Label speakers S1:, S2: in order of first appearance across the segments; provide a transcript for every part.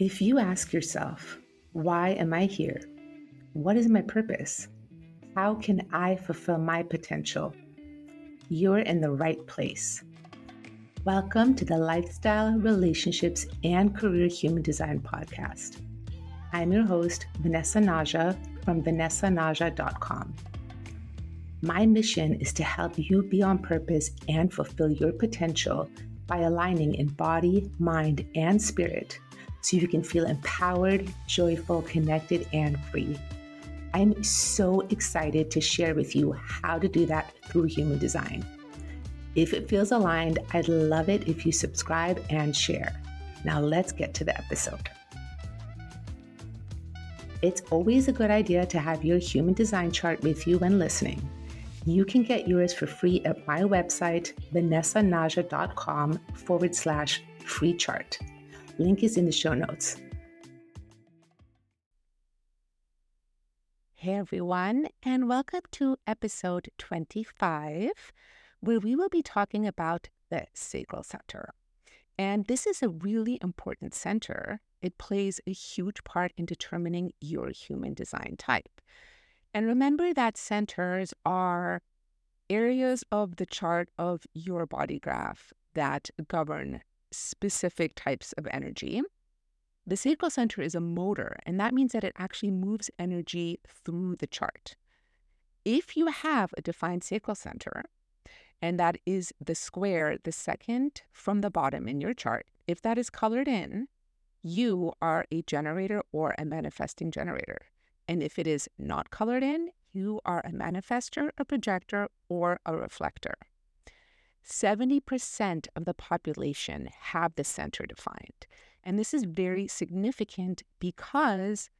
S1: If you ask yourself, why am I here? What is my purpose? How can I fulfill my potential? You're in the right place. Welcome to the Lifestyle, Relationships, and Career Human Design Podcast. I'm your host, Vanessa Naja from vanessanaja.com. My mission is to help you be on purpose and fulfill your potential by aligning in body, mind, and spirit so you can feel empowered, joyful, connected, and free. I'm so excited to share with you how to do that through human design. If it feels aligned, I'd love it if you subscribe and share. Now let's get to the episode. It's always a good idea to have your human design chart with you when listening. You can get yours for free at my website, vanessanaja.com forward slash free chart. Link is in the show notes. Hey everyone, and welcome to episode 25, where we will be talking about the sacral center. And this is a really important center. It plays a huge part in determining your human design type. And remember that centers are areas of the chart of your body graph that govern specific types of energy. The sacral center is a motor, and that means that it actually moves energy through the chart. If you have a defined sacral center, and that is the square, the second from the bottom in your chart, if that is colored in, you are a generator or a manifesting generator. And if it is not colored in, you are a manifestor, a projector, or a reflector. 70% of the population have the center defined. And this is hmm. very significant because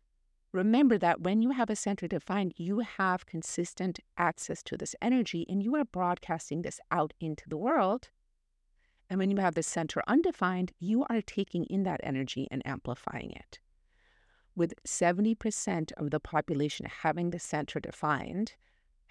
S1: remember that when you have a center defined, you have consistent access to this energy and you are broadcasting this out into the world. And when you have the center undefined, you are taking in that energy and amplifying it. With 70% of the population having the center defined,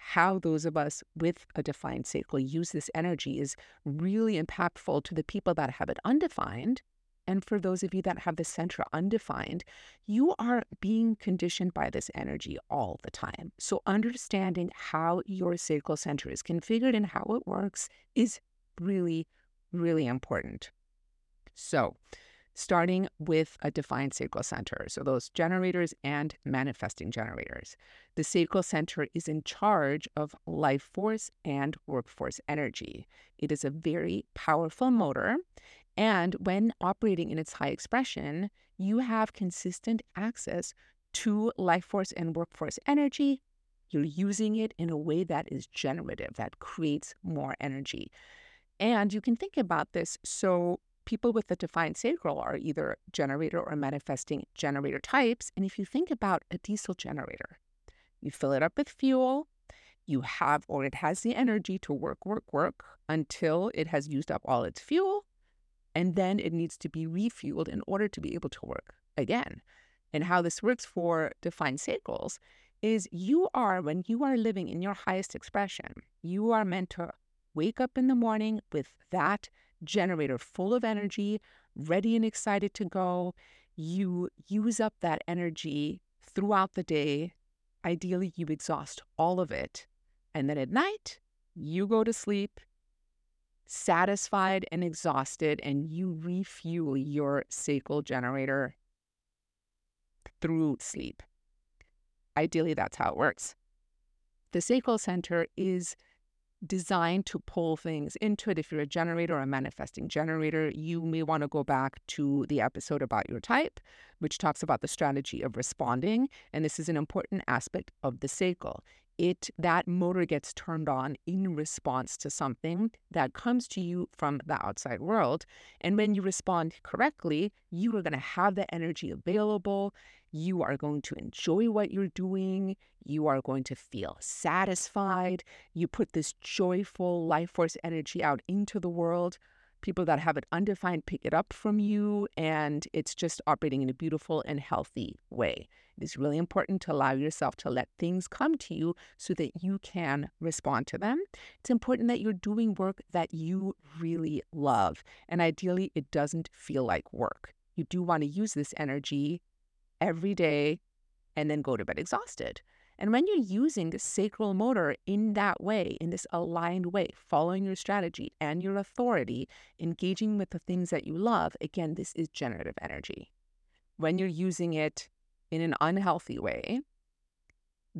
S1: how those of us with a defined sacral use this energy is really impactful to the people that have it undefined. And for those of you that have the center undefined, you are being conditioned by this energy all the time. So, understanding how your sacral center is configured and how it works is really, really important. So, starting with a defined sacral center. So, those generators and manifesting generators. The sacral center is in charge of life force and workforce energy. It is a very powerful motor. And when operating in its high expression, you have consistent access to life force and workforce energy. You're using it in a way that is generative, that creates more energy. And you can think about this. So, people with the defined sacral are either generator or manifesting generator types. And if you think about a diesel generator, you fill it up with fuel, you have, or it has the energy to work, work, work until it has used up all its fuel. And then it needs to be refueled in order to be able to work again. And how this works for defined sacrals is you are, when you are living in your highest expression, you are meant to wake up in the morning with that generator full of energy, ready and excited to go. You use up that energy throughout the day. Ideally, you exhaust all of it. And then at night, you go to sleep satisfied and exhausted, and you refuel your sacral generator through sleep. Ideally, that's how it works. The sacral center is designed to pull things into it. If you're a generator or a manifesting generator, you may want to go back to the episode about your type, which talks about the strategy of responding. And this is an important aspect of the cycle. It that motor gets turned on in response to something that comes to you from the outside world. And when you respond correctly, you are going to have the energy available you are going to enjoy what you're doing. You are going to feel satisfied. You put this joyful life force energy out into the world. People that have it undefined pick it up from you, and it's just operating in a beautiful and healthy way. It is really important to allow yourself to let things come to you so that you can respond to them. It's important that you're doing work that you really love, and ideally, it doesn't feel like work. you do want to use this energy every day and then go to bed exhausted. And when you're using the sacral motor in that way, in this aligned way, following your strategy and your authority, engaging with the things that you love, again, this is generative energy. When you're using it in an unhealthy way,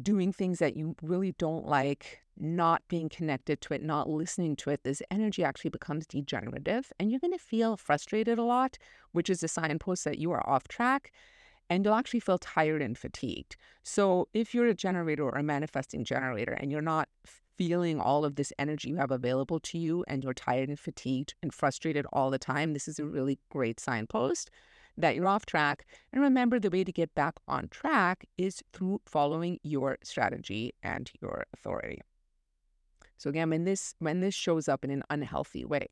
S1: doing things that you really don't like, not being connected to it, not listening to it, this energy actually becomes degenerative and you're going to feel frustrated a lot, which is a signpost that you are off track and you'll actually feel tired and fatigued. So, if you're a generator or a manifesting generator and you're not feeling all of this energy you have available to you and you're tired and fatigued and frustrated all the time, this is a really great signpost that you're off track. And remember, the way to get back on track is through following your strategy and your authority. So again, when this when this shows up in an unhealthy way,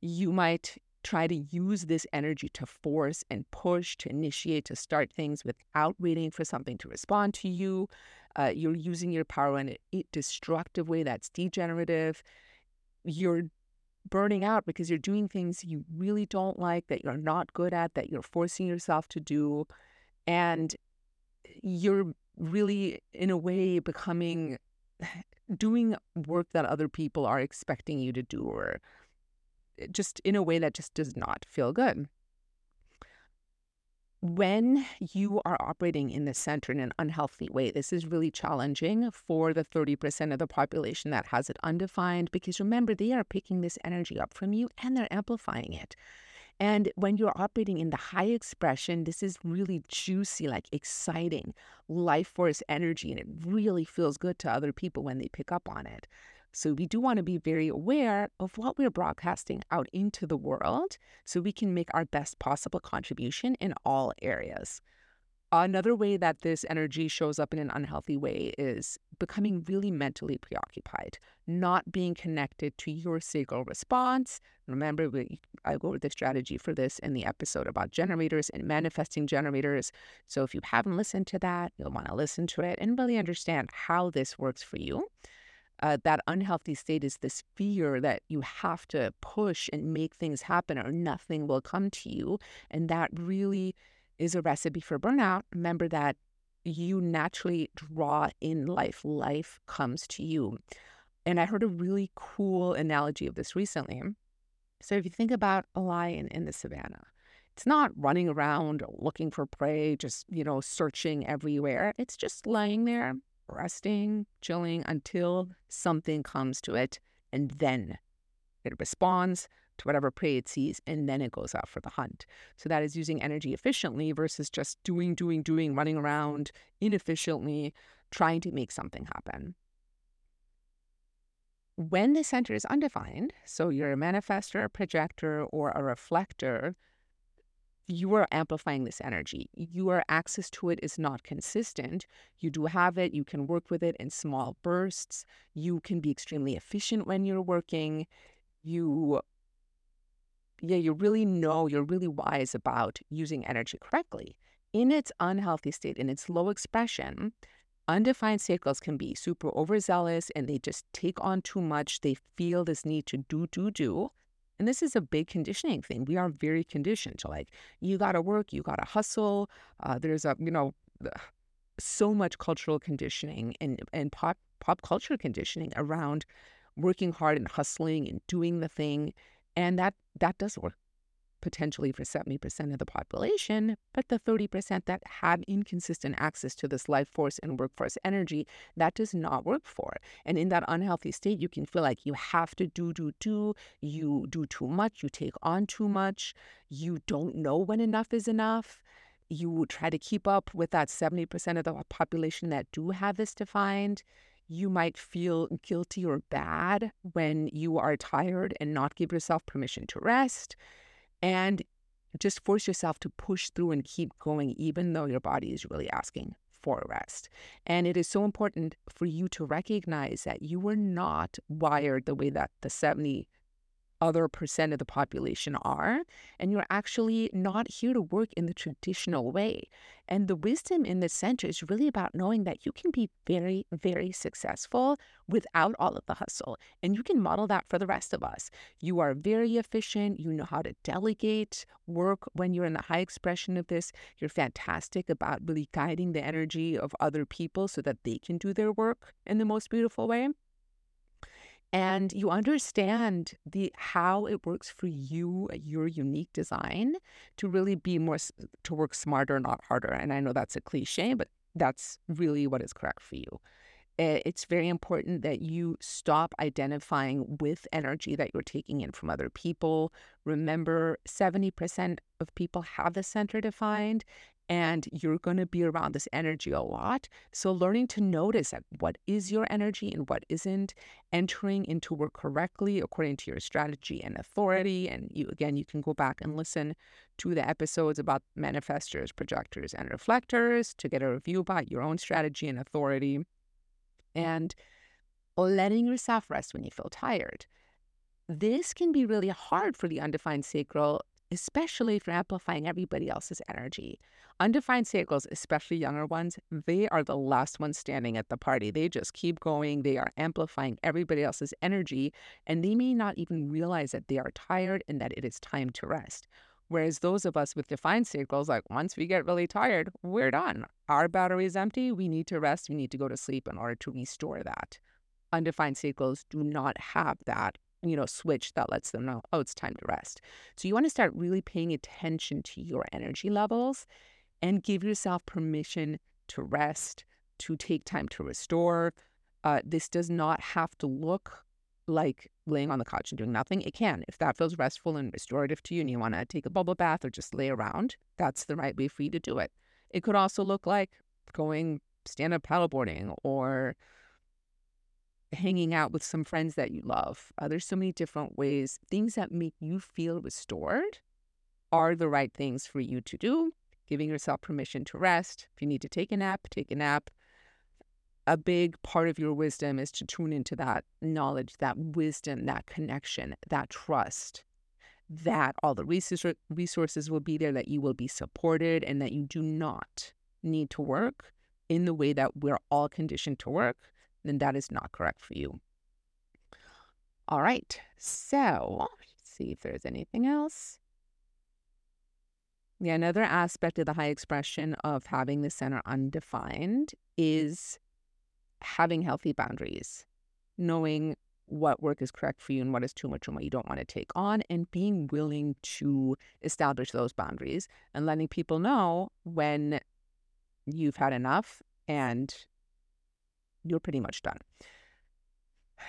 S1: you might try to use this energy to force and push, to initiate, to start things without waiting for something to respond to you. Uh, you're using your power in a destructive way that's degenerative. You're burning out because you're doing things you really don't like, that you're not good at, that you're forcing yourself to do. And you're really, in a way, becoming doing work that other people are expecting you to do or just in a way that just does not feel good. When you are operating in the center in an unhealthy way, this is really challenging for the 30% of the population that has it undefined because remember, they are picking this energy up from you and they're amplifying it. And when you're operating in the high expression, this is really juicy, like exciting life force energy, and it really feels good to other people when they pick up on it. So we do want to be very aware of what we're broadcasting out into the world so we can make our best possible contribution in all areas. Another way that this energy shows up in an unhealthy way is becoming really mentally preoccupied, not being connected to your sacral response. Remember, we, I go over the strategy for this in the episode about generators and manifesting generators. So if you haven't listened to that, you'll want to listen to it and really understand how this works for you uh, that unhealthy state is this fear that you have to push and make things happen or nothing will come to you. And that really is a recipe for burnout. Remember that you naturally draw in life, life comes to you. And I heard a really cool analogy of this recently. So if you think about a lion in the savannah, it's not running around looking for prey, just, you know, searching everywhere. It's just lying there resting, chilling until something comes to it. And then it responds to whatever prey it sees, and then it goes out for the hunt. So that is using energy efficiently versus just doing, doing, doing, running around inefficiently, trying to make something happen. When the center is undefined, so you're a manifestor, a projector, or a reflector, you are amplifying this energy. Your access to it is not consistent. You do have it, you can work with it in small bursts. You can be extremely efficient when you're working. You, yeah, you really know, you're really wise about using energy correctly. In its unhealthy state, in its low expression, undefined sacrals can be super overzealous and they just take on too much. They feel this need to do, do, do and this is a big conditioning thing. We are very conditioned to like, you got to work, you got to hustle. Uh, there's a, you know, so much cultural conditioning and, and pop, pop culture conditioning around working hard and hustling and doing the thing. And that, that does work potentially for 70% of the population, but the 30% that have inconsistent access to this life force and workforce energy, that does not work for. And in that unhealthy state, you can feel like you have to do, do, do, you do too much, you take on too much, you don't know when enough is enough. You try to keep up with that 70% of the population that do have this defined you might feel guilty or bad when you are tired and not give yourself permission to rest and just force yourself to push through and keep going, even though your body is really asking for rest. And it is so important for you to recognize that you were not wired the way that the 70 other percent of the population are. And you're actually not here to work in the traditional way. And the wisdom in the center is really about knowing that you can be very, very successful without all of the hustle. And you can model that for the rest of us. You are very efficient. You know how to delegate work when you're in the high expression of this. You're fantastic about really guiding the energy of other people so that they can do their work in the most beautiful way and you understand the how it works for you your unique design to really be more to work smarter not harder. And i know that's a cliche but that's really what is correct for you Eh, it's very important that you stop identifying with energy that you're taking in from other people. Remember, 70% of people have the center defined, and you're going to be around this energy a lot. So, learning to notice that what is your energy and what isn't, entering into work correctly according to your strategy and authority. And you, again, you can go back and listen to the episodes about manifestors, projectors, and reflectors to get a review about your own strategy and authority. And letting yourself rest when you feel tired. This can be really hard for the undefined sacral especially if you're amplifying everybody else's energy. Undefined sacrals, especially younger ones, they are the last ones standing at the party. They just keep going. They are amplifying everybody else's energy, and they may not even realize that they are tired and that it is time to rest. Whereas those of us with defined sacrals, like once we get really tired, we're done. Our battery is empty. We need to rest. We need to go to sleep in order to restore that. Undefined sacrals do not have that you know, switch that lets them know, oh, it's time to rest. So you want to start really paying attention to your energy levels and give yourself permission to rest, to take time to restore. Uh, this does not have to look like laying on the couch and doing nothing. It can. If that feels restful and restorative to you and you want to take a bubble bath or just lay around, that's the right way for you to do it. It could also look like going stand up paddleboarding or hanging out with some friends that you love. Uh, there's so many different ways. Things that make you feel restored are the right things for you to do. Giving yourself permission to rest. If you need to take a nap, take a nap. A big part of your wisdom is to tune into that knowledge, that wisdom, that connection, that trust, that all the resources will be there, that you will be supported, and that you do not need to work in the way that we're all conditioned to work then that is not correct for you. All right, so let's see if there's anything else. Yeah, another aspect of the high expression of having the center undefined mm. is having healthy boundaries, knowing what work is correct for you and what is too much and what you don't want to take on, and being willing to establish those boundaries and letting people know when you've had enough and you're pretty much done.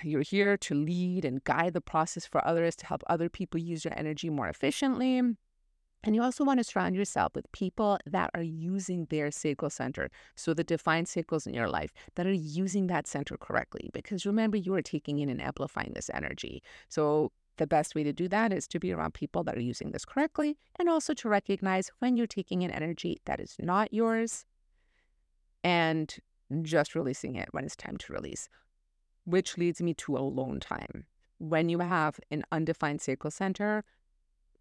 S1: You're here to lead and guide the process for others to help other people use your energy more efficiently. And you also want to surround yourself with people that are using their sacral center. So, the defined sacrals in your life that are using that center correctly. Because remember, you are taking in and amplifying this energy. So, the best way to do that is to be around people that are using this correctly and also to recognize when you're taking in energy that is not yours and just releasing it when it's time to release, which leads me to alone time. When you have an undefined sacral center,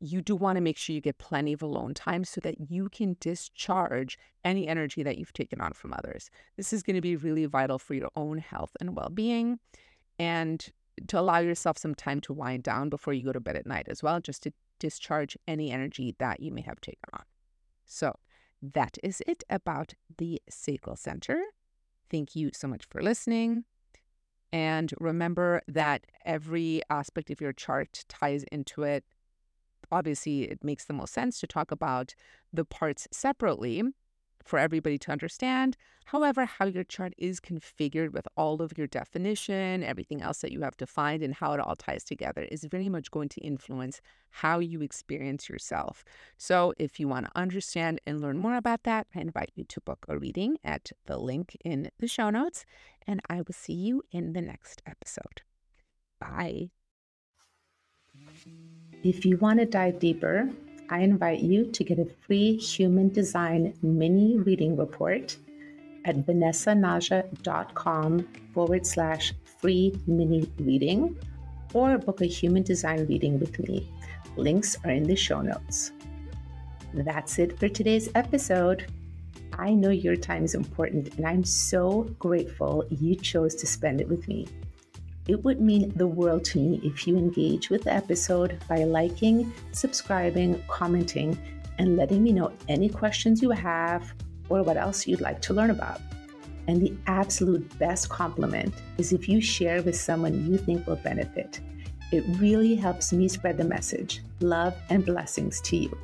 S1: you do want to make sure you get plenty of alone time so that you can discharge any energy that you've taken on from others. This is going to be really vital for your own health and well being and to allow yourself some time to wind down before you go to bed at night as well, just to discharge any energy that you may have taken on. So, that is it about the sacral center. Thank you so much for listening. And remember that every aspect of your chart ties into it. Obviously, it makes the most sense to talk about the parts separately for everybody to understand. However, how your chart is configured with all of your definition, everything else that you have defined, and how it all ties together is very much going to influence how you experience yourself. So, if you want to understand and learn more about that, I invite you to book a reading at the link in the show notes, and I will see you in the next episode. Bye. If you want to dive deeper, I invite you to get a free human design mini reading report at vanessanaja.com forward slash free mini reading.
S2: or book a human design reading with me. Links are in the show notes. That's it for today's episode. I know your time is important, and I'm so grateful you chose to spend it with me. It would mean the world to me if you engage with the episode by liking, subscribing, commenting, and letting me know any questions you have or what else you'd like to learn about. And the absolute best compliment is if you share with someone you think will benefit. It really helps me spread the message. Love and blessings to you.